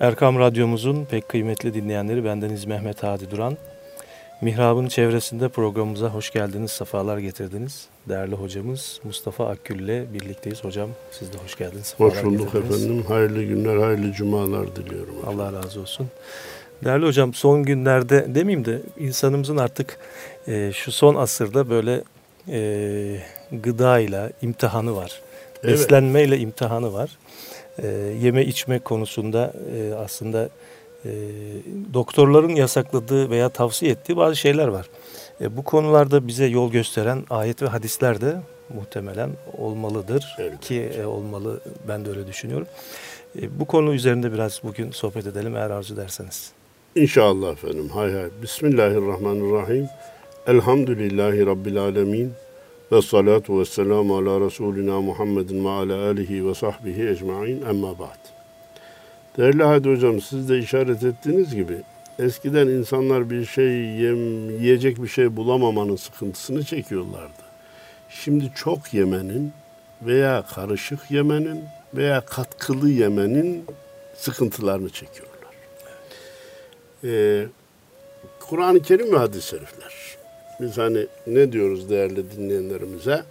Erkam Radyomuzun pek kıymetli dinleyenleri bendeniz Mehmet Hadi Duran. Mihrab'ın çevresinde programımıza hoş geldiniz, sefalar getirdiniz. Değerli hocamız Mustafa Akgül ile birlikteyiz. Hocam siz de hoş geldiniz. Sefalar hoş bulduk getirdiniz. efendim. Hayırlı günler, hayırlı cumalar diliyorum. Efendim. Allah razı olsun. Değerli hocam son günlerde demeyeyim de insanımızın artık e, şu son asırda böyle e, gıdayla imtihanı var. Evet. Beslenmeyle imtihanı var. E, yeme içme konusunda e, aslında e, doktorların yasakladığı veya tavsiye ettiği bazı şeyler var. E, bu konularda bize yol gösteren ayet ve hadisler de muhtemelen olmalıdır evet. ki e, olmalı ben de öyle düşünüyorum. E, bu konu üzerinde biraz bugün sohbet edelim eğer arzu ederseniz. İnşallah efendim. Hay hay. Bismillahirrahmanirrahim. Elhamdülillahi Rabbil alemin. Ve salatu ve selamu ala Resulina Muhammedin ve ala alihi ve sahbihi ecmain. Emma ba'd. Değerli Hadi Hocam siz de işaret ettiğiniz gibi eskiden insanlar bir şey yem, yiyecek bir şey bulamamanın sıkıntısını çekiyorlardı. Şimdi çok yemenin veya karışık yemenin veya katkılı yemenin sıkıntılarını çekiyorlar. Ee, Kur'an-ı Kerim ve hadis-i şerifler. Biz hani ne diyoruz değerli dinleyenlerimize?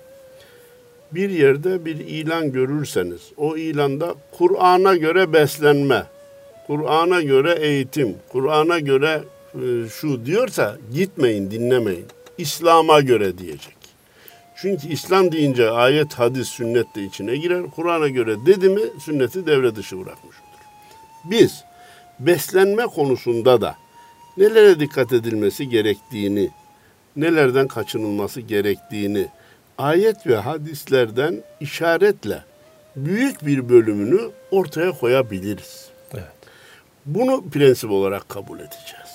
Bir yerde bir ilan görürseniz o ilanda Kur'an'a göre beslenme, Kur'an'a göre eğitim, Kur'an'a göre e, şu diyorsa gitmeyin, dinlemeyin. İslam'a göre diyecek. Çünkü İslam deyince ayet, hadis, sünnet de içine girer. Kur'an'a göre dedi mi sünneti devre dışı bırakmış olur. Biz beslenme konusunda da nelere dikkat edilmesi gerektiğini, nelerden kaçınılması gerektiğini ayet ve hadislerden işaretle büyük bir bölümünü ortaya koyabiliriz. Evet. Bunu prensip olarak kabul edeceğiz.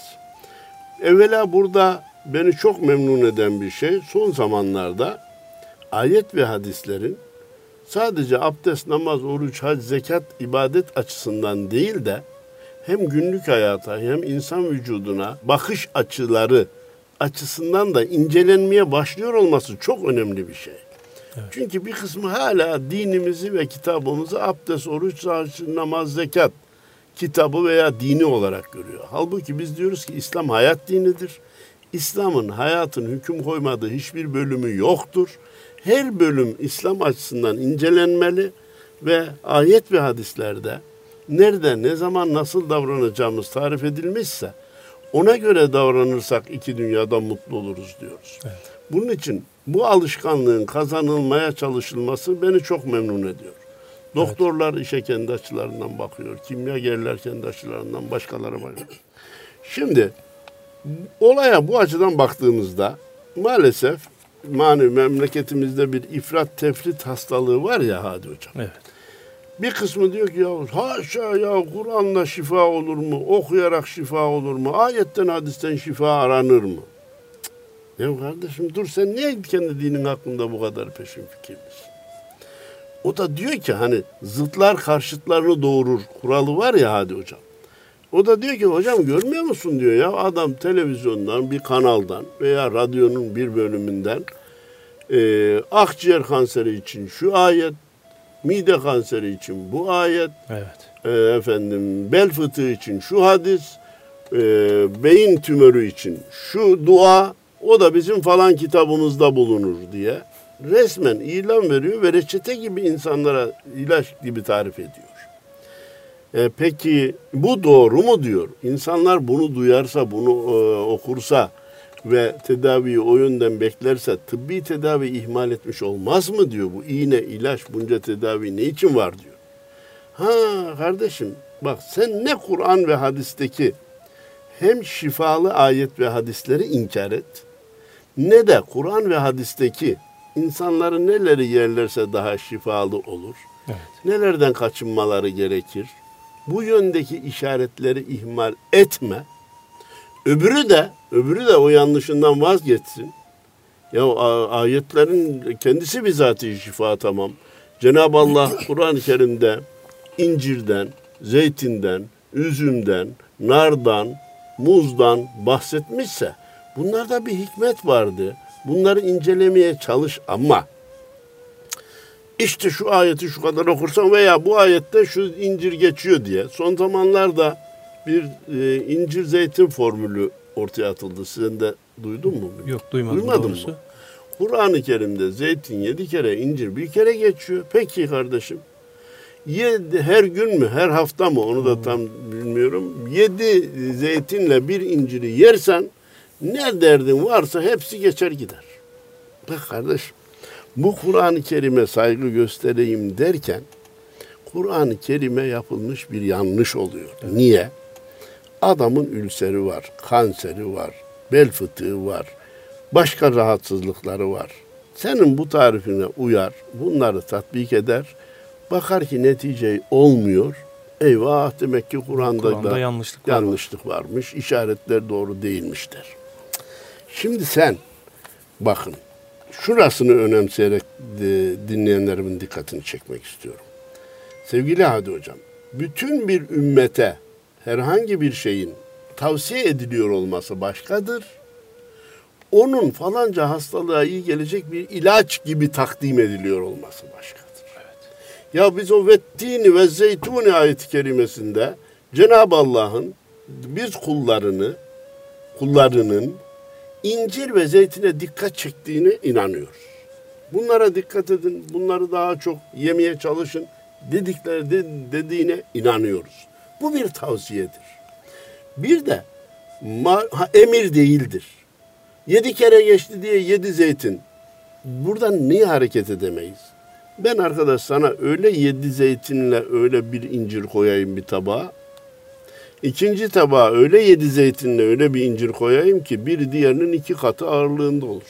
Evvela burada beni çok memnun eden bir şey son zamanlarda ayet ve hadislerin sadece abdest, namaz, oruç, hac, zekat, ibadet açısından değil de hem günlük hayata hem insan vücuduna bakış açıları açısından da incelenmeye başlıyor olması çok önemli bir şey. Evet. Çünkü bir kısmı hala dinimizi ve kitabımızı abdest, oruç, namaz, zekat kitabı veya dini olarak görüyor. Halbuki biz diyoruz ki İslam hayat dinidir. İslam'ın hayatın hüküm koymadığı hiçbir bölümü yoktur. Her bölüm İslam açısından incelenmeli ve ayet ve hadislerde nerede, ne zaman, nasıl davranacağımız tarif edilmişse ona göre davranırsak iki dünyada mutlu oluruz diyoruz. Evet. Bunun için bu alışkanlığın kazanılmaya çalışılması beni çok memnun ediyor. Doktorlar evet. işe kendi açılarından bakıyor. Kimyagerler kendi açılarından başkaları bakıyor. Şimdi olaya bu açıdan baktığımızda maalesef mani memleketimizde bir ifrat tefrit hastalığı var ya Hadi Hocam. Evet. Bir kısmı diyor ki ya haşa ya Kur'an'la şifa olur mu? Okuyarak şifa olur mu? Ayetten hadisten şifa aranır mı? Ya kardeşim dur sen niye kendi dinin hakkında bu kadar peşin fikirlisin? O da diyor ki hani zıtlar karşıtlarını doğurur kuralı var ya hadi hocam. O da diyor ki hocam görmüyor musun diyor ya adam televizyondan bir kanaldan veya radyonun bir bölümünden e, akciğer kanseri için şu ayet, mide kanseri için bu ayet, evet. e, efendim bel fıtığı için şu hadis, e, beyin tümörü için şu dua, o da bizim falan kitabımızda bulunur diye resmen ilan veriyor ve reçete gibi insanlara ilaç gibi tarif ediyor. E, peki bu doğru mu diyor? İnsanlar bunu duyarsa, bunu e, okursa ve tedaviyi o yönden beklerse tıbbi tedavi ihmal etmiş olmaz mı diyor. Bu iğne, ilaç, bunca tedavi ne için var diyor. Ha kardeşim bak sen ne Kur'an ve hadisteki hem şifalı ayet ve hadisleri inkar et ne de Kur'an ve hadisteki insanları neleri yerlerse daha şifalı olur. Evet. Nelerden kaçınmaları gerekir. Bu yöndeki işaretleri ihmal etme. Öbürü de öbürü de o yanlışından vazgeçsin. Ya ayetlerin kendisi bizatihi şifa tamam. Cenab-ı Allah Kur'an-ı Kerim'de incirden, zeytinden, üzümden, nardan, muzdan bahsetmişse bunlarda bir hikmet vardı. Bunları incelemeye çalış ama işte şu ayeti şu kadar okursan veya bu ayette şu incir geçiyor diye. Son zamanlarda bir e, incir zeytin formülü ortaya atıldı. Sizin de duydun mu? Yok duymadım Duymadın doğrusu. mı? Kur'an-ı Kerim'de zeytin yedi kere, incir bir kere geçiyor. Peki kardeşim. Yedi, her gün mü, her hafta mı onu da tam bilmiyorum. Yedi zeytinle bir inciri yersen ne derdin varsa hepsi geçer gider. Bak kardeşim bu Kur'an-ı Kerim'e saygı göstereyim derken Kur'an-ı Kerim'e yapılmış bir yanlış oluyor. Niye? Adamın ülseri var, kanseri var, bel fıtığı var, başka rahatsızlıkları var. Senin bu tarifine uyar, bunları tatbik eder, bakar ki netice olmuyor. Eyvah demek ki Kur'an'da, Kur'an'da da yanlışlık var. yanlışlık varmış, işaretler doğru değilmiştir. Şimdi sen bakın şurasını önemseyerek dinleyenlerimin dikkatini çekmek istiyorum. Sevgili Hadi Hocam, bütün bir ümmete herhangi bir şeyin tavsiye ediliyor olması başkadır. Onun falanca hastalığa iyi gelecek bir ilaç gibi takdim ediliyor olması başkadır. Ya biz o vettini ve zeytuni ayeti kerimesinde Cenab-ı Allah'ın biz kullarını, kullarının incir ve zeytine dikkat çektiğine inanıyoruz. Bunlara dikkat edin, bunları daha çok yemeye çalışın dedikleri de- dediğine inanıyoruz. Bu bir tavsiyedir. Bir de emir değildir. Yedi kere geçti diye yedi zeytin. Buradan niye hareket edemeyiz? Ben arkadaş sana öyle yedi zeytinle öyle bir incir koyayım bir tabağa. İkinci tabağa öyle yedi zeytinle öyle bir incir koyayım ki biri diğerinin iki katı ağırlığında olur.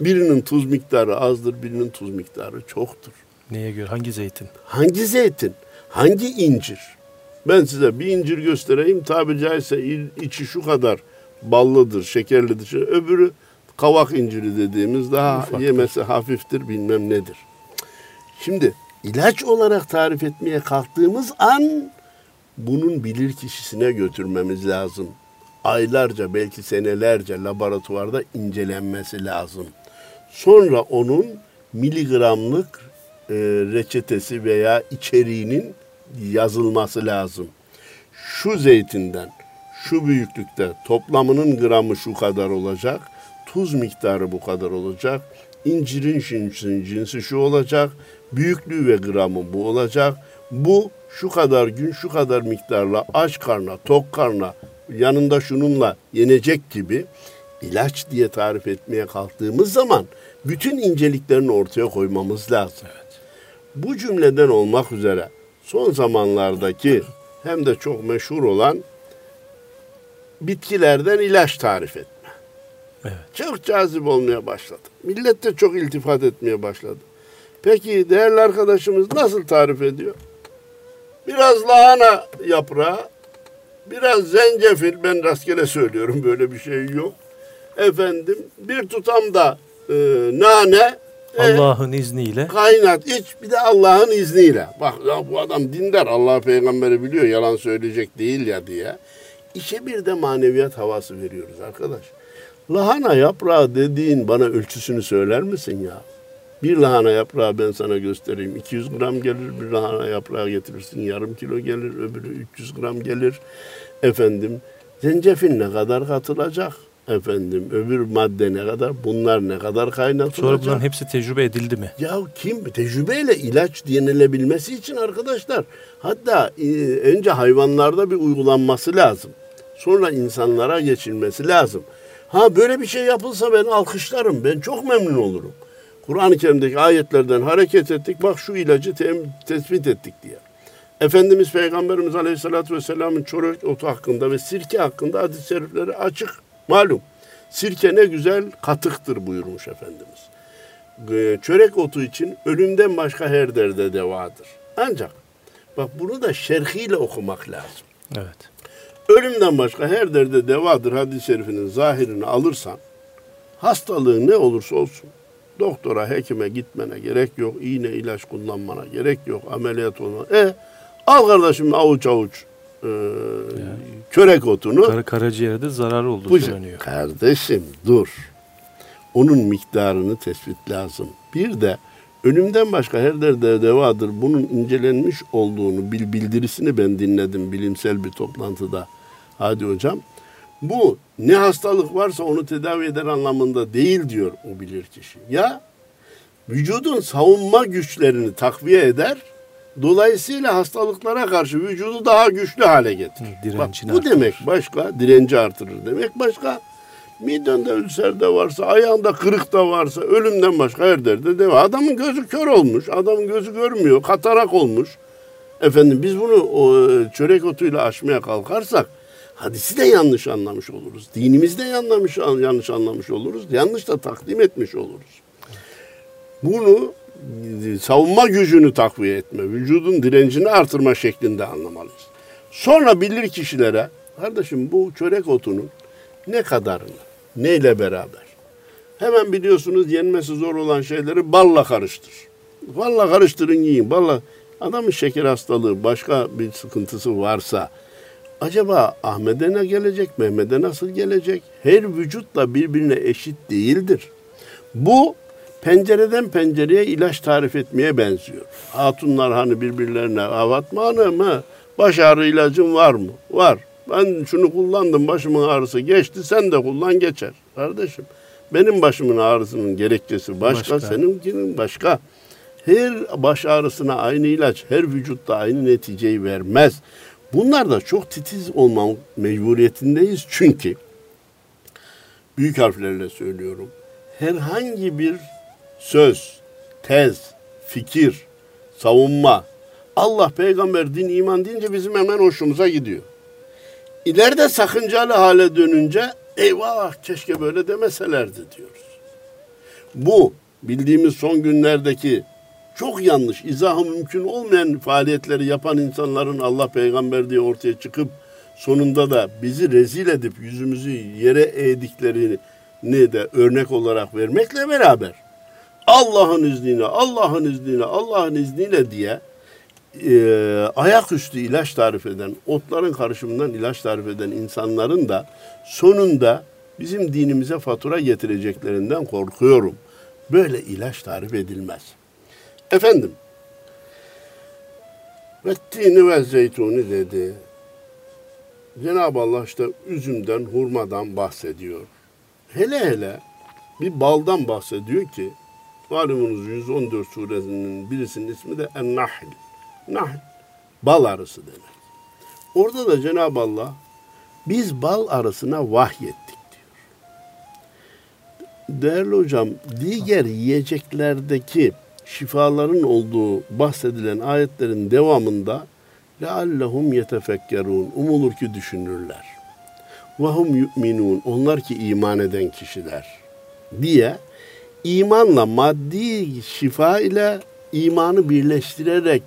Birinin tuz miktarı azdır, birinin tuz miktarı çoktur. Neye göre? Hangi zeytin? Hangi zeytin? Hangi incir? Ben size bir incir göstereyim. Tabiri caizse içi şu kadar ballıdır, şekerlidir. Öbürü kavak inciri dediğimiz daha Ufaktır. yemesi hafiftir bilmem nedir. Şimdi ilaç olarak tarif etmeye kalktığımız an bunun bilir kişisine götürmemiz lazım. Aylarca belki senelerce laboratuvarda incelenmesi lazım. Sonra onun miligramlık e, reçetesi veya içeriğinin yazılması lazım. Şu zeytinden şu büyüklükte toplamının gramı şu kadar olacak. Tuz miktarı bu kadar olacak. İncirin cinsi, cinsi şu olacak. Büyüklüğü ve gramı bu olacak. Bu şu kadar gün şu kadar miktarla aç karna, tok karna yanında şununla yenecek gibi ilaç diye tarif etmeye kalktığımız zaman bütün inceliklerini ortaya koymamız lazım. Bu cümleden olmak üzere son zamanlardaki hem de çok meşhur olan bitkilerden ilaç tarif etme. Evet. Çok cazip olmaya başladı. Millet de çok iltifat etmeye başladı. Peki değerli arkadaşımız nasıl tarif ediyor? Biraz lahana yaprağı, biraz zencefil, ben rastgele söylüyorum böyle bir şey yok. Efendim bir tutam da e, nane, Allah'ın izniyle kaynat iç bir de Allah'ın izniyle. Bak ya bu adam dindar Allah peygamberi biliyor yalan söyleyecek değil ya diye. İşe bir de maneviyat havası veriyoruz arkadaş. Lahana yaprağı dediğin bana ölçüsünü söyler misin ya? Bir lahana yaprağı ben sana göstereyim. 200 gram gelir bir lahana yaprağı getirirsin. Yarım kilo gelir öbürü 300 gram gelir. Efendim zencefil ne kadar katılacak? Efendim öbür madde ne kadar? Bunlar ne kadar kaynatılacak? sonra bunların hepsi tecrübe edildi mi? Ya kim tecrübeyle ilaç denilebilmesi için arkadaşlar hatta e, önce hayvanlarda bir uygulanması lazım. Sonra insanlara geçilmesi lazım. Ha böyle bir şey yapılsa ben alkışlarım. Ben çok memnun olurum. Kur'an-ı Kerim'deki ayetlerden hareket ettik. Bak şu ilacı tem- tespit ettik diye. Efendimiz Peygamberimiz Aleyhisselatü Vesselam'ın çörek otu hakkında ve sirke hakkında hadis-i şerifleri açık. Malum. Sirke ne güzel katıktır buyurmuş Efendimiz e, çörek otu için ölümden başka her derde devadır. Ancak bak bunu da şerhiyle okumak lazım. Evet. Ölümden başka her derde devadır hadis-i şerifinin zahirini alırsan hastalığın ne olursa olsun doktora, hekime gitmene gerek yok. iğne ilaç kullanmana gerek yok. Ameliyat olmana. E al kardeşim avuç avuç e, çörek otunu. Kara, karaciğere de zarar olduğu Bu söyleniyor. Kardeşim dur. Onun miktarını tespit lazım. Bir de Ölümden başka her derde devadır. Bunun incelenmiş olduğunu bil bildirisini ben dinledim bilimsel bir toplantıda. Hadi hocam. Bu ne hastalık varsa onu tedavi eder anlamında değil diyor o bilir kişi. Ya vücudun savunma güçlerini takviye eder. Dolayısıyla hastalıklara karşı vücudu daha güçlü hale getirir. Bak, bu artırır. demek başka, direnci artırır demek başka. Midende ülser de varsa, ayağında kırık da varsa, ölümden başka her derde de var. Adamın gözü kör olmuş, adamın gözü görmüyor, katarak olmuş. Efendim biz bunu o, çörek otuyla aşmaya kalkarsak hadisi de yanlış anlamış oluruz. Dinimizi de yanlış, yanlış anlamış oluruz. Yanlış da takdim etmiş oluruz. Bunu savunma gücünü takviye etme, vücudun direncini artırma şeklinde anlamalıyız. Sonra bilir kişilere, kardeşim bu çörek otunun ne kadarını, neyle beraber? Hemen biliyorsunuz yenmesi zor olan şeyleri balla karıştır. Balla karıştırın yiyin. Balla adamın şeker hastalığı, başka bir sıkıntısı varsa acaba Ahmet'e ne gelecek, Mehmet'e nasıl gelecek? Her vücut da birbirine eşit değildir. Bu pencereden pencereye ilaç tarif etmeye benziyor. Hatunlar hani birbirlerine avatma hanımı baş ağrı ilacın var mı? Var. Ben şunu kullandım başımın ağrısı geçti sen de kullan geçer. Kardeşim benim başımın ağrısının gerekçesi başka, başka. seninkinin başka. Her baş ağrısına aynı ilaç her vücutta aynı neticeyi vermez. Bunlar da çok titiz olma mecburiyetindeyiz çünkü büyük harflerle söylüyorum. Herhangi bir söz, tez, fikir, savunma, Allah, peygamber, din, iman deyince bizim hemen hoşumuza gidiyor. İleride sakıncalı hale dönünce eyvah keşke böyle demeselerdi diyoruz. Bu bildiğimiz son günlerdeki çok yanlış, izahı mümkün olmayan faaliyetleri yapan insanların Allah peygamber diye ortaya çıkıp sonunda da bizi rezil edip yüzümüzü yere eğdiklerini de örnek olarak vermekle beraber Allah'ın izniyle, Allah'ın izniyle, Allah'ın izniyle diye e, ayaküstü ilaç tarif eden, otların karışımından ilaç tarif eden insanların da sonunda bizim dinimize fatura getireceklerinden korkuyorum. Böyle ilaç tarif edilmez. Efendim, ve ve zeytuni dedi. Cenab-ı Allah işte üzümden, hurmadan bahsediyor. Hele hele bir baldan bahsediyor ki malumunuz 114 suresinin birisinin ismi de En-Nahl. Nahl, bal arısı demek. Orada da Cenab-ı Allah biz bal arısına vahyettik diyor. Değerli hocam, diğer yiyeceklerdeki şifaların olduğu bahsedilen ayetlerin devamında leallehum yetefekkerun umulur ki düşünürler. Ve hum yu'minun onlar ki iman eden kişiler diye imanla maddi şifa ile imanı birleştirerek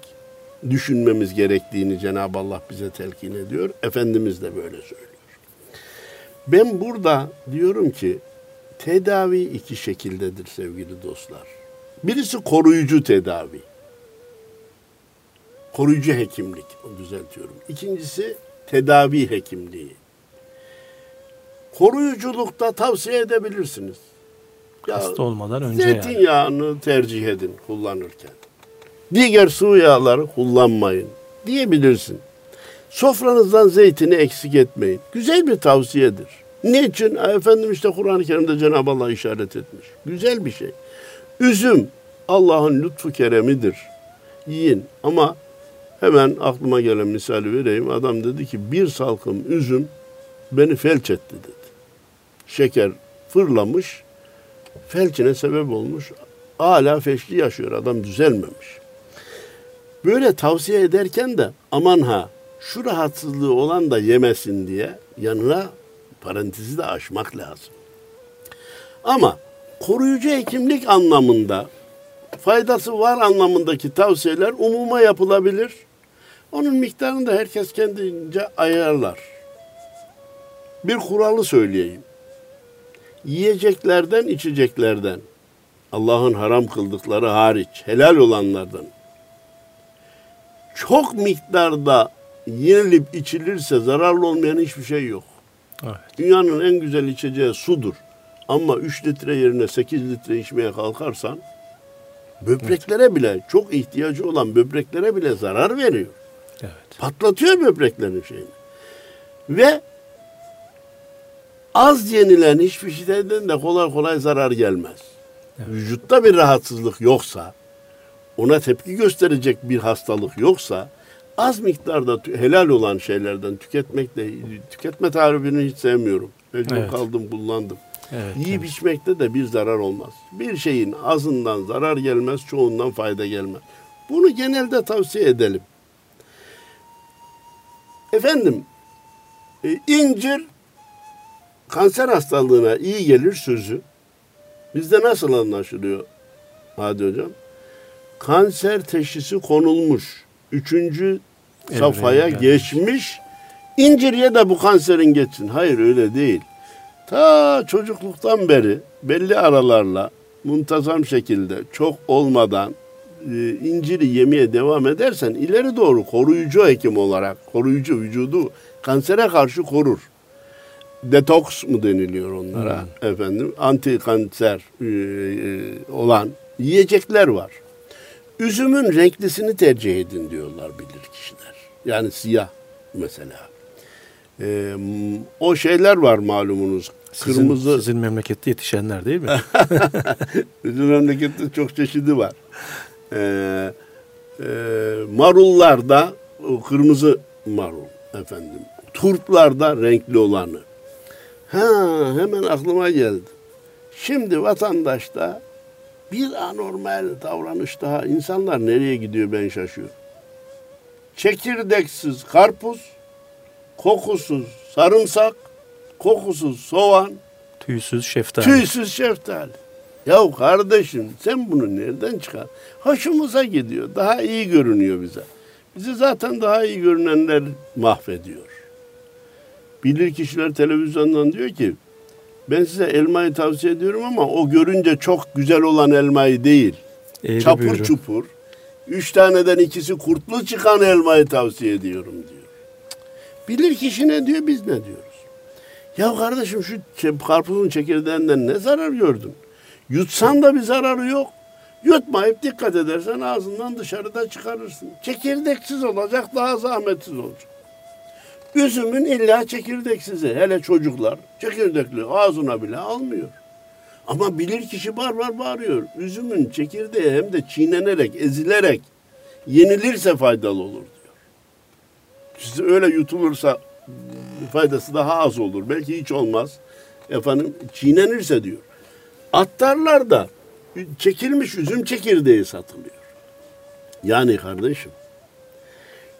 düşünmemiz gerektiğini Cenab-ı Allah bize telkin ediyor. Efendimiz de böyle söylüyor. Ben burada diyorum ki tedavi iki şekildedir sevgili dostlar. Birisi koruyucu tedavi. Koruyucu hekimlik, düzeltiyorum. İkincisi tedavi hekimliği. Koruyuculukta tavsiye edebilirsiniz. Ya, Hasta olmadan önce zeytinyağını yani. tercih edin kullanırken. Diğer sıvı yağları kullanmayın diyebilirsin. Sofranızdan zeytini eksik etmeyin. Güzel bir tavsiyedir. Niçin? Efendim işte Kur'an-ı Kerim'de Cenab-ı Allah işaret etmiş. Güzel bir şey. Üzüm Allah'ın lütfu keremidir. Yiyin ama hemen aklıma gelen misali vereyim. Adam dedi ki bir salkım üzüm beni felç etti dedi. Şeker fırlamış, felçine sebep olmuş. Hala feşli yaşıyor adam düzelmemiş. Böyle tavsiye ederken de aman ha şu rahatsızlığı olan da yemesin diye yanına parantezi de aşmak lazım. Ama koruyucu hekimlik anlamında faydası var anlamındaki tavsiyeler umuma yapılabilir. Onun miktarını da herkes kendince ayarlar. Bir kuralı söyleyeyim. Yiyeceklerden, içeceklerden, Allah'ın haram kıldıkları hariç, helal olanlardan çok miktarda yenilip içilirse zararlı olmayan hiçbir şey yok. Evet. Dünyanın en güzel içeceği sudur. Ama 3 litre yerine 8 litre içmeye kalkarsan Böbreklere bile çok ihtiyacı olan böbreklere bile zarar veriyor. Evet. Patlatıyor böbreklerin şeyini. Ve az yenilen hiçbir şeyden de kolay kolay zarar gelmez. Vücutta bir rahatsızlık yoksa, ona tepki gösterecek bir hastalık yoksa, az miktarda helal olan şeylerden tüketmek de, tüketme tarifini hiç sevmiyorum. Mecbur Evet. kaldım, kullandım. Evet. Yiyip içmekte de bir zarar olmaz. Bir şeyin azından zarar gelmez, çoğundan fayda gelmez. Bunu genelde tavsiye edelim. Efendim, e, incir kanser hastalığına iyi gelir sözü bizde nasıl anlaşılıyor Hadi Hocam? Kanser teşhisi konulmuş. Üçüncü Evreye safhaya gelmiş. geçmiş. İncir ye de bu kanserin geçsin. Hayır öyle değil. Ta çocukluktan beri belli aralarla muntazam şekilde çok olmadan e, inciri yemeye devam edersen ileri doğru koruyucu hekim olarak koruyucu vücudu kansere karşı korur. Detoks mu deniliyor onlara efendim anti kanser e, e, olan yiyecekler var. Üzümün renklisini tercih edin diyorlar bilir kişiler. Yani siyah mesela. E, o şeyler var malumunuz. Sizin, Kırmızı sizin memlekette yetişenler değil mi? Bizim memlekette çok çeşidi var. Ee, e, marullarda kırmızı marul efendim. Turplarda renkli olanı. Ha hemen aklıma geldi. Şimdi vatandaşta bir anormal davranış daha. İnsanlar nereye gidiyor ben şaşıyorum. Çekirdeksiz karpuz, kokusuz sarımsak, kokusuz soğan, Tüysüz şeftali. Tüysüz şeftali. Ya kardeşim sen bunu nereden çıkar? Hoşumuza gidiyor. Daha iyi görünüyor bize. Bizi zaten daha iyi görünenler mahvediyor. Bilir kişiler televizyondan diyor ki ben size elmayı tavsiye ediyorum ama o görünce çok güzel olan elmayı değil. Eğri çapur büğrü. çupur. Üç taneden ikisi kurtlu çıkan elmayı tavsiye ediyorum diyor. Bilir kişi ne diyor biz ne diyoruz. Ya kardeşim şu karpuzun çekirdeğinden ne zarar gördün? Yutsan da bir zararı yok. Yutmayıp dikkat edersen ağzından dışarıda çıkarırsın. Çekirdeksiz olacak daha zahmetsiz olacak. Üzümün illa çekirdeksizi. Hele çocuklar çekirdekli ağzına bile almıyor. Ama bilir kişi bar bar bağırıyor. Üzümün çekirdeği hem de çiğnenerek, ezilerek yenilirse faydalı olur diyor. Size öyle yutulursa faydası daha az olur. Belki hiç olmaz. Efendim çiğnenirse diyor. Attarlarda çekilmiş üzüm çekirdeği satılıyor. Yani kardeşim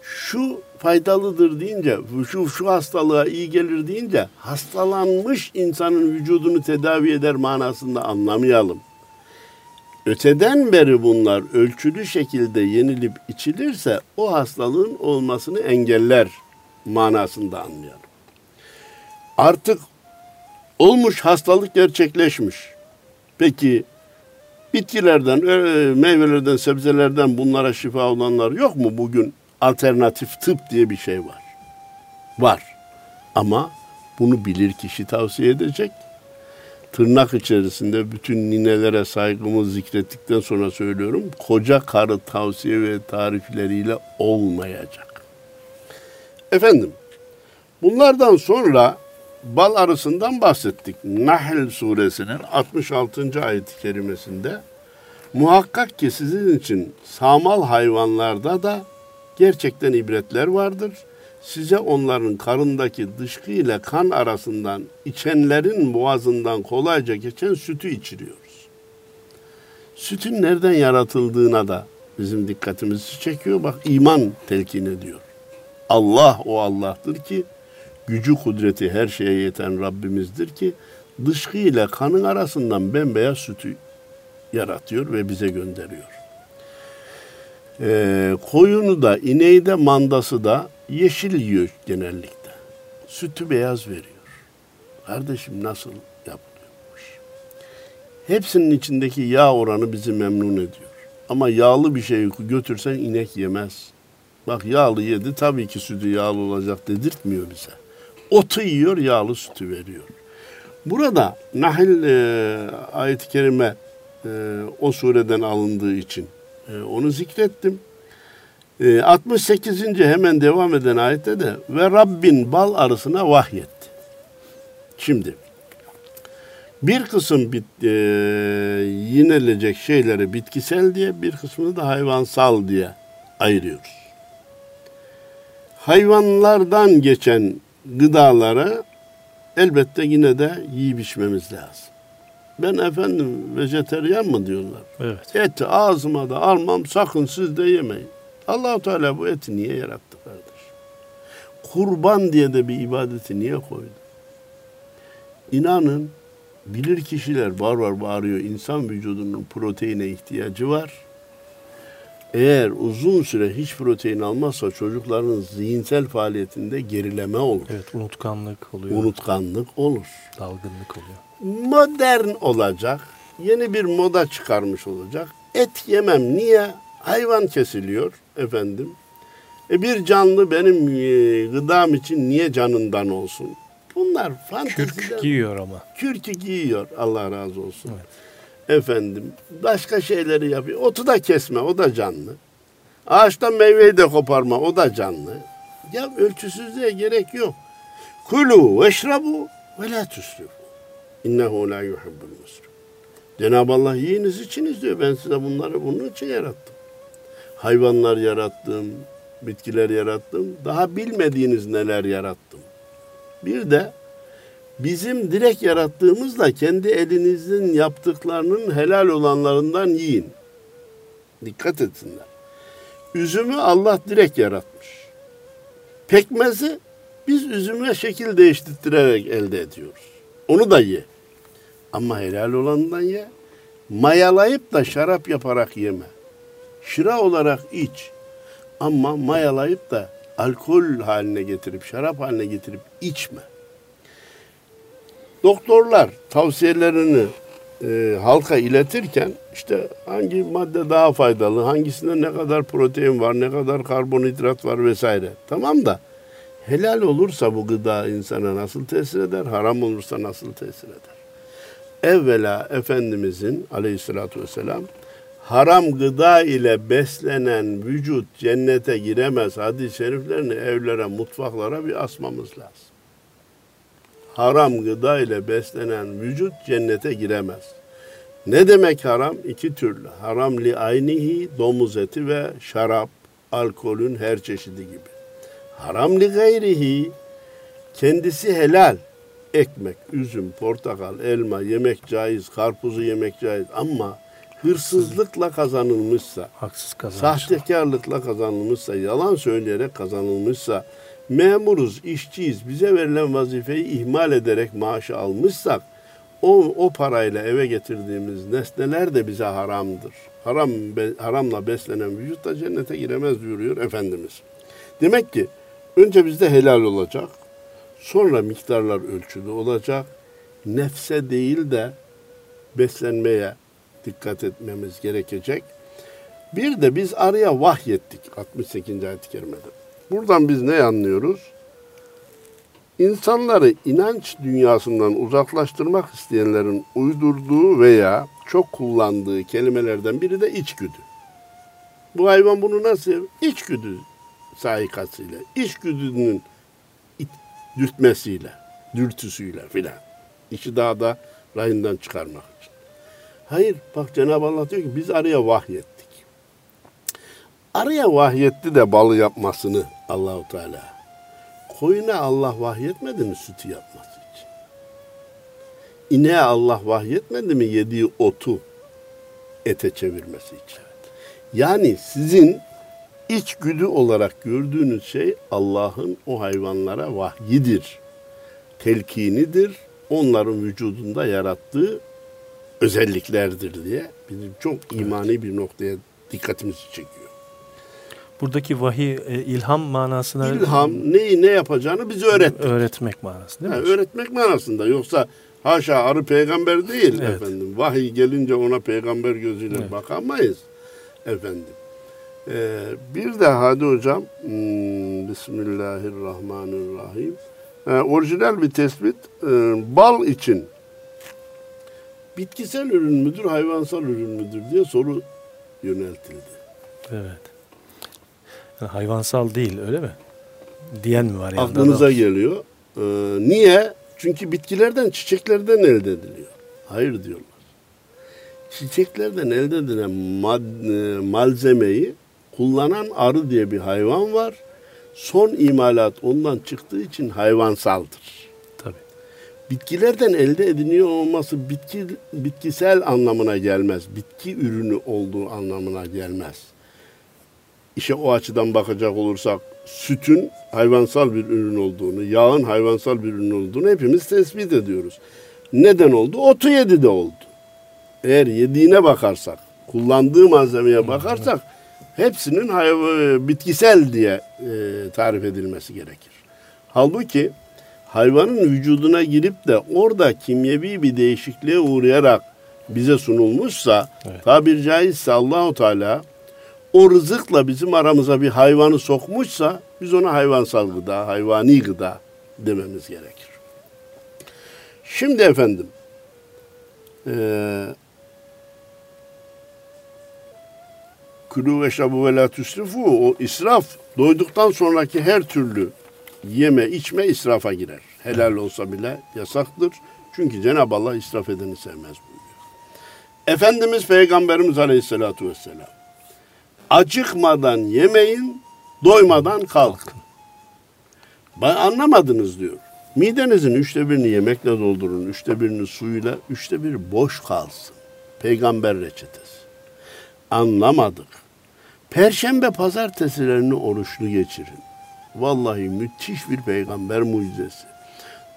şu faydalıdır deyince, şu şu hastalığa iyi gelir deyince hastalanmış insanın vücudunu tedavi eder manasında anlamayalım. Öteden beri bunlar ölçülü şekilde yenilip içilirse o hastalığın olmasını engeller manasında anlayalım. Artık olmuş hastalık gerçekleşmiş. Peki bitkilerden, ö- meyvelerden, sebzelerden bunlara şifa olanlar yok mu bugün? Alternatif tıp diye bir şey var. Var. Ama bunu bilir kişi tavsiye edecek. Tırnak içerisinde bütün ninelere saygımı zikrettikten sonra söylüyorum. Koca karı tavsiye ve tarifleriyle olmayacak. Efendim, bunlardan sonra bal arısından bahsettik. Nahl suresinin 66. ayet-i kerimesinde muhakkak ki sizin için samal hayvanlarda da gerçekten ibretler vardır. Size onların karındaki dışkı ile kan arasından içenlerin boğazından kolayca geçen sütü içiriyoruz. Sütün nereden yaratıldığına da bizim dikkatimizi çekiyor. Bak iman telkin ediyor. Allah o Allah'tır ki gücü kudreti her şeye yeten Rabbimizdir ki dışkı ile kanın arasından bembeyaz sütü yaratıyor ve bize gönderiyor. Ee, koyunu da ineği de mandası da yeşil yiyor genellikle. Sütü beyaz veriyor. Kardeşim nasıl yapılıyormuş? Hepsinin içindeki yağ oranı bizi memnun ediyor. Ama yağlı bir şey götürsen inek yemez. Bak yağlı yedi tabii ki sütü yağlı olacak dedirtmiyor bize. Otu yiyor yağlı sütü veriyor. Burada Nahl e, ayet-i kerime e, o sureden alındığı için e, onu zikrettim. E, 68. hemen devam eden ayette de ve Rabbin bal arısına vahyetti. Şimdi bir kısım bit, e, yinilecek şeyleri bitkisel diye bir kısmını da hayvansal diye ayırıyoruz. Hayvanlardan geçen gıdaları elbette yine de yiyip içmemiz lazım. Ben efendim vejeteryan mı diyorlar? Evet. Eti ağzıma da almam sakın siz de yemeyin. allah Teala bu eti niye yarattı kardeş? Kurban diye de bir ibadeti niye koydu? İnanın bilir kişiler var var bağırıyor. İnsan vücudunun proteine ihtiyacı var. Eğer uzun süre hiç protein almazsa çocukların zihinsel faaliyetinde gerileme olur. Evet unutkanlık oluyor. Unutkanlık olur. Dalgınlık oluyor. Modern olacak. Yeni bir moda çıkarmış olacak. Et yemem. Niye? Hayvan kesiliyor efendim. E bir canlı benim e, gıdam için niye canından olsun? Bunlar fanteziden. Kürk giyiyor ama. Kürkü giyiyor. Allah razı olsun. Evet. Efendim başka şeyleri yapıyor. Otu da kesme o da canlı. Ağaçtan meyveyi de koparma o da canlı. Ya ölçüsüzlüğe gerek yok. Kulu veşrabu ve la tusrifu. İnnehu la yuhibbul musrif. Cenab-ı Allah yiyiniz içiniz diyor. Ben size bunları bunun için yarattım. Hayvanlar yarattım, bitkiler yarattım. Daha bilmediğiniz neler yarattım. Bir de bizim direkt yarattığımızla kendi elinizin yaptıklarının helal olanlarından yiyin. Dikkat etsinler. Üzümü Allah direkt yaratmış. Pekmezi biz üzüme şekil değiştirerek elde ediyoruz. Onu da ye. Ama helal olanından ye. Mayalayıp da şarap yaparak yeme. Şıra olarak iç. Ama mayalayıp da alkol haline getirip, şarap haline getirip içme. Doktorlar tavsiyelerini e, halka iletirken işte hangi madde daha faydalı, hangisinde ne kadar protein var, ne kadar karbonhidrat var vesaire. Tamam da helal olursa bu gıda insana nasıl tesir eder, haram olursa nasıl tesir eder? Evvela Efendimizin aleyhissalatü vesselam haram gıda ile beslenen vücut cennete giremez hadis-i şeriflerini evlere, mutfaklara bir asmamız lazım. Haram gıda ile beslenen vücut cennete giremez. Ne demek haram? İki türlü. Haram li aynihi domuz eti ve şarap, alkolün her çeşidi gibi. Haram li gayrihi kendisi helal. Ekmek, üzüm, portakal, elma yemek caiz, karpuzu yemek caiz ama hırsızlıkla kazanılmışsa, haksız kazanmışsa, sahtekarlıkla kazanılmışsa, yalan söyleyerek kazanılmışsa, memuruz, işçiyiz, bize verilen vazifeyi ihmal ederek maaşı almışsak, o, o parayla eve getirdiğimiz nesneler de bize haramdır. Haram haramla beslenen vücut da cennete giremez diyor Efendimiz. Demek ki önce bizde helal olacak, sonra miktarlar ölçülü olacak, nefse değil de beslenmeye dikkat etmemiz gerekecek. Bir de biz araya vahyettik 68. ayet-i kerimede. Buradan biz ne anlıyoruz? İnsanları inanç dünyasından uzaklaştırmak isteyenlerin uydurduğu veya çok kullandığı kelimelerden biri de içgüdü. Bu hayvan bunu nasıl? İçgüdü sahikasıyla, içgüdünün dürtmesiyle, dürtüsüyle filan. İşi daha da rayından çıkarmak için. Hayır, bak Cenab-ı Allah diyor ki biz araya vahyettik. Araya vahyetti de balı yapmasını Allahu Teala. Koyuna Allah vahyetmedi mi sütü yapması için? İneğe Allah vahyetmedi mi yediği otu ete çevirmesi için? Yani sizin içgüdü olarak gördüğünüz şey Allah'ın o hayvanlara vahyidir. Telkinidir. Onların vücudunda yarattığı özelliklerdir diye bizim çok imani bir noktaya dikkatimizi çekiyor. Buradaki vahiy e, ilham manasına ilham neyi ne yapacağını bize öğretmek. Öğretmek manası değil mi? Yani öğretmek manasında yoksa haşa arı peygamber değil evet. efendim. Vahiy gelince ona peygamber gözüyle evet. bakamayız efendim. Ee, bir de hadi hocam hmm, Bismillahirrahmanirrahim. Ee, orijinal bir tespit e, bal için bitkisel ürün müdür, hayvansal ürün müdür diye soru yöneltildi. Evet. Yani hayvansal değil öyle mi? Diyen mi var? Aklınıza geliyor. Ee, niye? Çünkü bitkilerden, çiçeklerden elde ediliyor. Hayır diyorlar. Çiçeklerden elde edilen mad- e, malzemeyi kullanan arı diye bir hayvan var. Son imalat ondan çıktığı için hayvansaldır. Tabii. Bitkilerden elde ediliyor olması bitki bitkisel anlamına gelmez. Bitki ürünü olduğu anlamına gelmez. İşe o açıdan bakacak olursak sütün hayvansal bir ürün olduğunu, yağın hayvansal bir ürün olduğunu hepimiz tespit ediyoruz. Neden oldu? Otu yedi de oldu. Eğer yediğine bakarsak, kullandığı malzemeye bakarsak hepsinin hayv- bitkisel diye e, tarif edilmesi gerekir. Halbuki hayvanın vücuduna girip de orada kimyevi bir değişikliğe uğrayarak bize sunulmuşsa Evet. tabir caizse Allahu Teala o rızıkla bizim aramıza bir hayvanı sokmuşsa biz ona hayvansal gıda, hayvani gıda dememiz gerekir. Şimdi efendim eee Külü ve şabu ve la tüsrifu o israf doyduktan sonraki her türlü yeme içme israfa girer. Helal olsa bile yasaktır. Çünkü Cenab-ı Allah israf edeni sevmez buyuruyor. Efendimiz Peygamberimiz Aleyhisselatü Vesselam acıkmadan yemeyin, doymadan kalkın. Ben anlamadınız diyor. Midenizin üçte birini yemekle doldurun, üçte birini suyla, üçte biri boş kalsın. Peygamber reçetesi. Anlamadık. Perşembe pazartesilerini oruçlu geçirin. Vallahi müthiş bir peygamber mucizesi.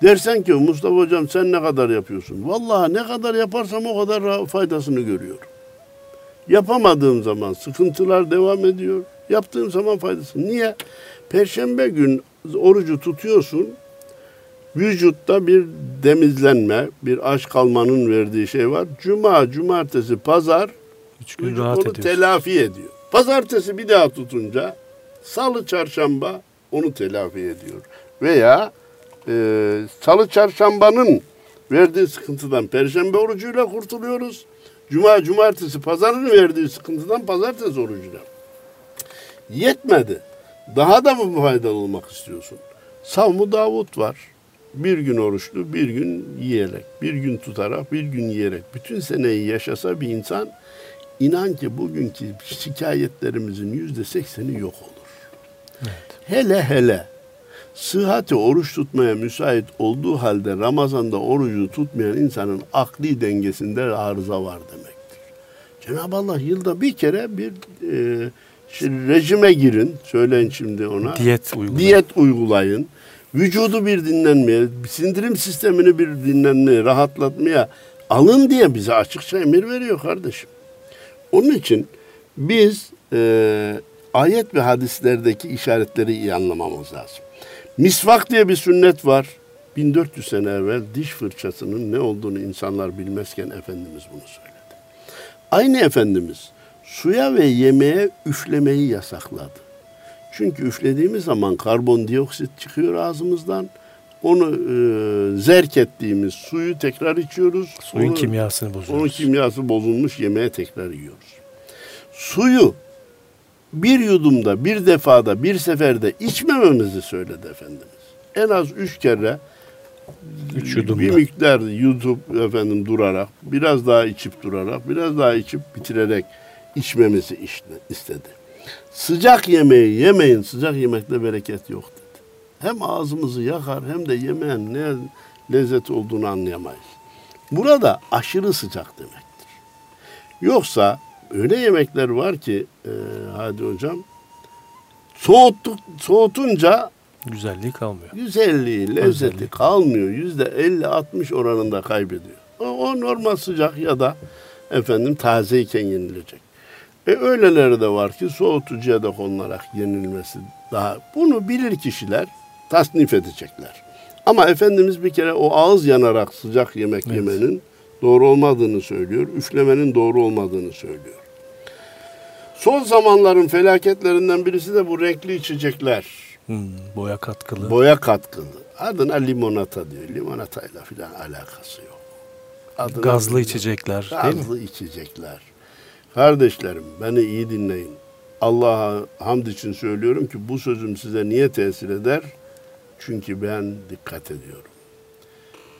Dersen ki Mustafa hocam sen ne kadar yapıyorsun? Vallahi ne kadar yaparsam o kadar faydasını görüyorum. Yapamadığım zaman sıkıntılar devam ediyor. Yaptığım zaman faydası. Niye? Perşembe gün orucu tutuyorsun. Vücutta bir demizlenme, bir aç kalmanın verdiği şey var. Cuma, cumartesi, pazar Üç gün rahat onu ediyorsun. telafi ediyor. Pazartesi bir daha tutunca salı, çarşamba onu telafi ediyor. Veya e, salı, çarşambanın verdiği sıkıntıdan perşembe orucuyla kurtuluyoruz. Cuma, cumartesi, pazarın verdiği sıkıntıdan pazartesi orucuyla. Yetmedi. Daha da mı faydalı olmak istiyorsun? Savmu Davut var. Bir gün oruçlu, bir gün yiyerek, bir gün tutarak, bir gün yiyerek. Bütün seneyi yaşasa bir insan inan ki bugünkü şikayetlerimizin yüzde sekseni yok olur. Hele hele sıhhati oruç tutmaya müsait olduğu halde Ramazan'da orucu tutmayan insanın akli dengesinde arıza var demektir. Cenab-ı Allah yılda bir kere bir e, rejime girin, söyleyin şimdi ona. Diyet uygulayın. Diyet uygulayın. Vücudu bir dinlenmeye, sindirim sistemini bir dinlenmeye, rahatlatmaya alın diye bize açıkça emir veriyor kardeşim. Onun için biz e, ayet ve hadislerdeki işaretleri iyi anlamamız lazım. Misvak diye bir sünnet var. 1400 sene evvel diş fırçasının ne olduğunu insanlar bilmezken Efendimiz bunu söyledi. Aynı Efendimiz suya ve yemeğe üflemeyi yasakladı. Çünkü üflediğimiz zaman karbondioksit çıkıyor ağzımızdan. Onu e, zerk ettiğimiz suyu tekrar içiyoruz. Suyun Onu- kimyasını bozuyoruz. onun kimyası bozulmuş yemeğe tekrar yiyoruz. Suyu bir yudumda, bir defada, bir seferde içmememizi söyledi Efendimiz. En az üç kere Üç yudumda. bir miktar yutup efendim durarak, biraz daha içip durarak, biraz daha içip bitirerek içmemizi istedi. Sıcak yemeği yemeyin, sıcak yemekte bereket yok dedi. Hem ağzımızı yakar hem de yemeğin ne lezzet olduğunu anlayamayız. Burada aşırı sıcak demektir. Yoksa öyle yemekler var ki e, hadi hocam soğuttuk, soğutunca Güzelliği kalmıyor. güzelliği, lezzeti Özelliği. kalmıyor. Yüzde 50-60 oranında kaybediyor. O, o normal sıcak ya da efendim tazeyken yenilecek. E öyleleri de var ki soğutucuya da konularak yenilmesi daha. Bunu bilir kişiler tasnif edecekler. Ama Efendimiz bir kere o ağız yanarak sıcak yemek Evet. yemenin doğru olmadığını söylüyor. Üflemenin doğru olmadığını söylüyor. Son zamanların felaketlerinden birisi de bu renkli içecekler. Hmm, boya katkılı. Boya katkılı. Adına limonata diyor. Limonatayla filan alakası yok. adını Gazlı bilmiyorum. içecekler değil mi? Gazlı içecekler. Kardeşlerim beni iyi dinleyin. Allah'a hamd için söylüyorum ki bu sözüm size niye tesir eder? Çünkü ben dikkat ediyorum.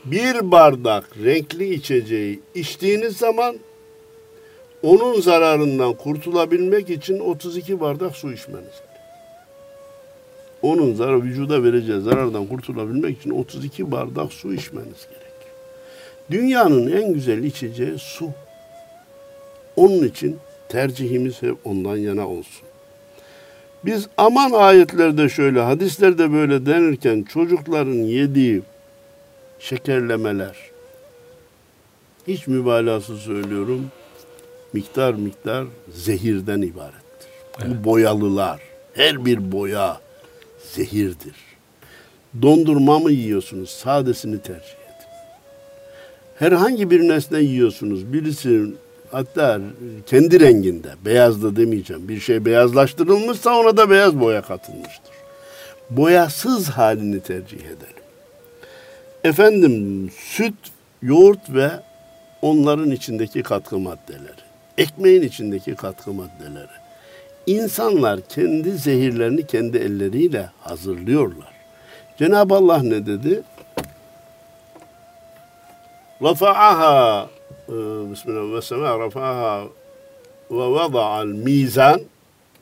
Bir bardak renkli içeceği içtiğiniz zaman onun zararından kurtulabilmek için 32 bardak su içmeniz gerekiyor. Onun zarar, vücuda vereceği zarardan kurtulabilmek için 32 bardak su içmeniz gerekiyor. Dünyanın en güzel içeceği su. Onun için tercihimiz hep ondan yana olsun. Biz aman ayetlerde şöyle, hadislerde böyle denirken çocukların yediği şekerlemeler, hiç mübalağası söylüyorum, miktar miktar zehirden ibarettir. Bu boyalılar, her bir boya zehirdir. Dondurma mı yiyorsunuz? Sadesini tercih edin. Herhangi bir nesne yiyorsunuz. Birisi hatta kendi renginde, beyaz da demeyeceğim. Bir şey beyazlaştırılmışsa ona da beyaz boya katılmıştır. Boyasız halini tercih edelim. Efendim süt, yoğurt ve onların içindeki katkı maddeleri, ekmeğin içindeki katkı maddeleri. İnsanlar kendi zehirlerini kendi elleriyle hazırlıyorlar. Cenab-ı Allah ne dedi? Rafa'aha Bismillah ve sema rafa'aha ve vada'al mizan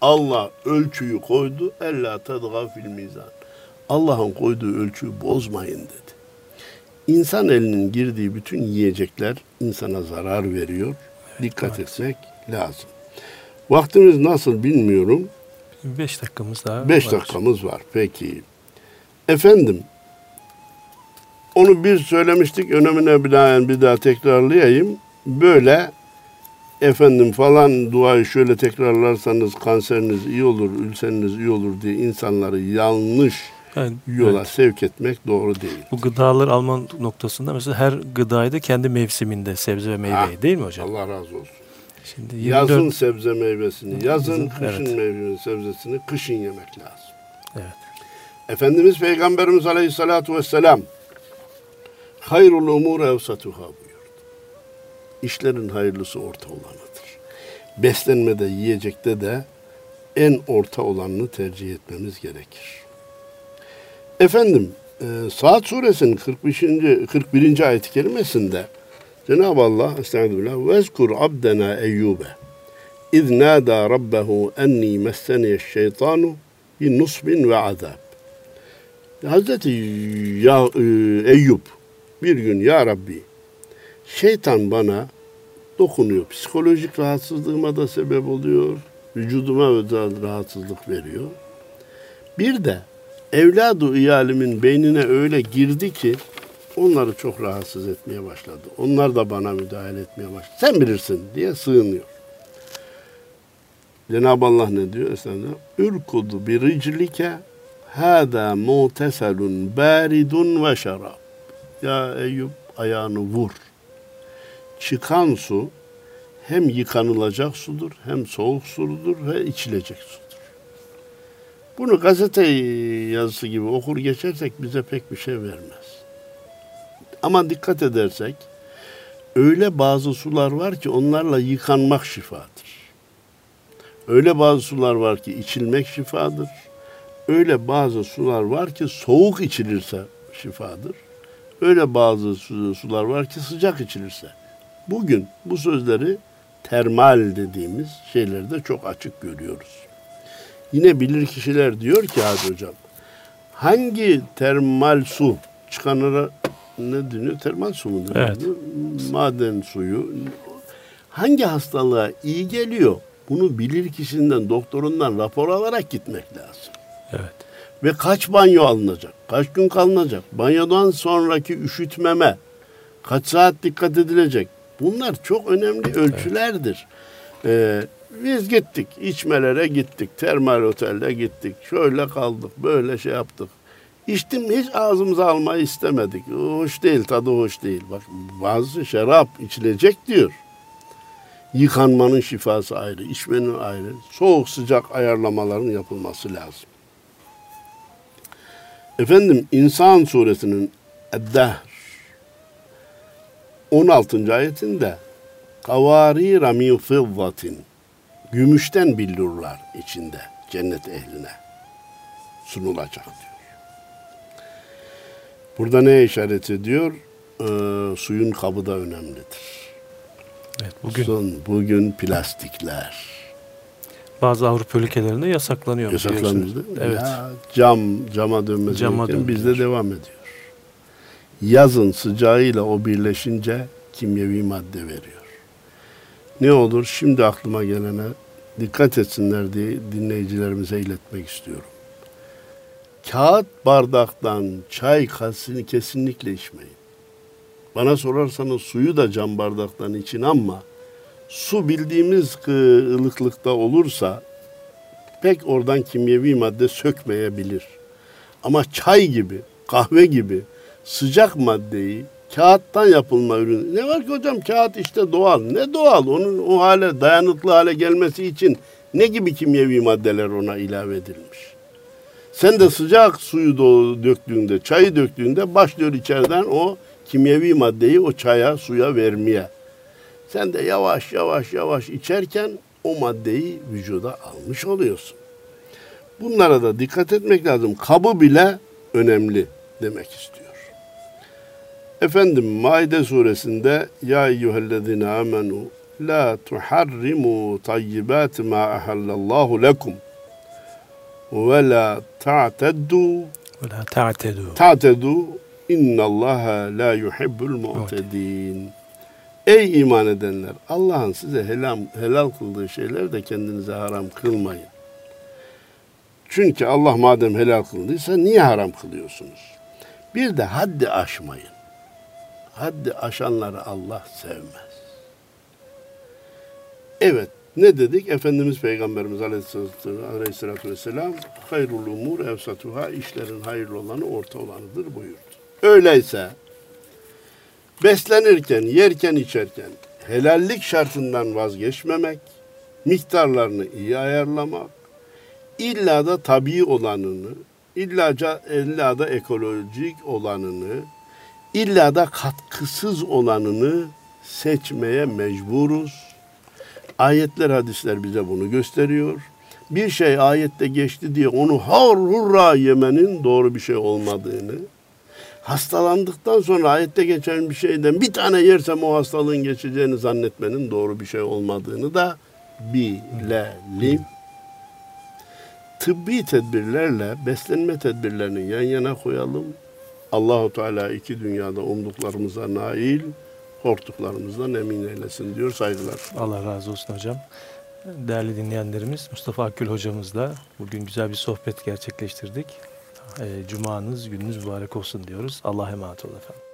Allah ölçüyü koydu. Ella tedga fil mizan. Allah'ın koyduğu ölçüyü bozmayın dedi. İnsan elinin girdiği bütün yiyecekler insana zarar veriyor. Dikkat etmek lazım. Vaktimiz nasıl bilmiyorum. 5 dakikamız daha 5 var. dakikamız var. Peki. Efendim, onu bir söylemiştik. Önemine binaen bir daha tekrarlayayım. Böyle efendim falan duayı şöyle tekrarlarsanız kanseriniz iyi olur, ülseriniz iyi olur diye insanları yanlış Yani, yola evet. sevk etmek doğru değil. Bu gıdalar alma noktasında mesela her gıdayı da kendi mevsiminde sebze ve meyve Ha, değil mi hocam? Allah razı olsun. Şimdi 24 Yazın sebze meyvesini, yazın kışın evet. meyve sebzesini kışın yemek lazım. Evet. Efendimiz Peygamberimiz Aleyhisselatü Vesselam hayrul umur evsatuhâ buyurdu. İşlerin hayırlısı orta olanıdır. Beslenmede, yiyecekte de en orta olanını tercih etmemiz gerekir. Efendim, e, Saat suresinin 45. 41. ayet-i kerimesinde Cenab-ı Allah Estağfirullah vezkur abdena Eyyube İz nâdâ rabbehu enni messeniye şeytanu bin nusbin ve azab. Hazreti ya, e, Eyüp bir gün ya Rabbi şeytan bana dokunuyor. Psikolojik rahatsızlığıma da sebep oluyor. Vücuduma özel rahatsızlık veriyor. Bir de evladı iyalimin beynine öyle girdi ki onları çok rahatsız etmeye başladı. Onlar da bana müdahale etmeye başladı. Sen bilirsin diye sığınıyor. Cenab-ı Allah ne diyor? Estağfirullah. Ürkudu bir riclike hâdâ muteselun bâridun ve şarab. Ya Eyüp ayağını vur. Çıkan su hem yıkanılacak sudur, hem soğuk sudur ve içilecek sudur. Bunu gazete yazısı gibi okur geçersek bize pek bir şey vermez. Ama dikkat edersek öyle bazı sular var ki onlarla yıkanmak şifadır. Öyle bazı sular var ki içilmek şifadır. Öyle bazı sular var ki soğuk içilirse şifadır. Öyle bazı su- sular var ki sıcak içilirse. Bugün bu sözleri termal dediğimiz şeylerde çok açık görüyoruz. Yine bilir kişiler diyor ki Hadi Hocam, hangi termal su çıkanlara ne deniyor? Termal su mu deniyor? Evet. Maden suyu. Hangi hastalığa iyi geliyor? Bunu bilir kişiden, doktorundan rapor alarak gitmek lazım. Evet. Ve kaç banyo alınacak? Kaç gün kalınacak? Banyodan sonraki üşütmeme kaç saat dikkat edilecek? Bunlar çok önemli ölçülerdir. Ee, biz gittik, içmelere gittik, termal otelde gittik. Şöyle kaldık, böyle şey yaptık. İçtim hiç ağzımıza almayı istemedik. Hoş değil, tadı hoş değil. Bak bazı şarap içilecek diyor. Yıkanmanın şifası ayrı, içmenin ayrı. Soğuk sıcak ayarlamaların yapılması lazım. Efendim İnsan suresinin Eddahr 16. ayetinde kavarira min fiddatin gümüşten billurlar içinde cennet ehline sunulacak diyor. Burada ne işaret ediyor? Ee, suyun kabı da önemlidir. Evet, bugün Son, bugün plastikler. Bazı Avrupa ülkelerinde yasaklanıyor. Değil mi? Evet. Ya, cam, cama dönmesi Cama bizde devam ediyor. Yazın sıcağıyla o birleşince kimyevi madde veriyor. Ne olur şimdi aklıma gelene dikkat etsinler diye dinleyicilerimize iletmek istiyorum. Kağıt bardaktan çay kasını kesinlikle içmeyin. Bana sorarsanız suyu da cam bardaktan için ama su bildiğimiz ılıklıkta olursa pek oradan kimyevi madde sökmeyebilir. Ama çay gibi, kahve gibi sıcak maddeyi kağıttan yapılma ürün. Ne var ki hocam kağıt işte doğal. Ne doğal? Onun o hale dayanıklı hale gelmesi için ne gibi kimyevi maddeler ona ilave edilmiş? Sen de sıcak suyu döktüğünde, çayı döktüğünde başlıyor içeriden o kimyevi maddeyi o çaya, suya vermeye. Sen de yavaş yavaş yavaş içerken o maddeyi vücuda almış oluyorsun. Bunlara da dikkat etmek lazım. Kabı bile önemli demek istiyor. Efendim Maide suresinde Ya eyyühellezine amenu la tuharrimu tayyibati ma ahallallahu lekum ve la ta'teddu Ve la ta'tedu. ta'tedu innallaha la yuhibbul mu'tedin. Ey iman edenler Allah'ın size helal, helal kıldığı şeyler de kendinize haram kılmayın. Çünkü Allah madem helal kıldıysa niye haram kılıyorsunuz? Bir de haddi aşmayın. Haddi aşanları Allah sevmez. Evet ne dedik? Efendimiz Peygamberimiz Aleyhisselatü, Vesselam hayrul umur evsatuha işlerin hayırlı olanı orta olanıdır buyurdu. Öyleyse beslenirken, yerken, içerken helallik şartından vazgeçmemek, miktarlarını iyi ayarlamak, illa da tabii olanını, illa, illa da ekolojik olanını, illa da katkısız olanını seçmeye mecburuz. Ayetler, hadisler bize bunu gösteriyor. Bir şey ayette geçti diye onu har hurra yemenin doğru bir şey olmadığını, hastalandıktan sonra ayette geçen bir şeyden bir tane yersem o hastalığın geçeceğini zannetmenin doğru bir şey olmadığını da bilelim. Tıbbi tedbirlerle beslenme tedbirlerini yan yana koyalım. Allahu Teala iki dünyada umduklarımıza nail, korktuklarımızdan emin eylesin diyor saygılar. Allah razı olsun hocam. Değerli dinleyenlerimiz Mustafa Akgül hocamızla bugün güzel bir sohbet gerçekleştirdik. Ee, Cumanız, gününüz mübarek olsun diyoruz. Allah'a emanet olun efendim.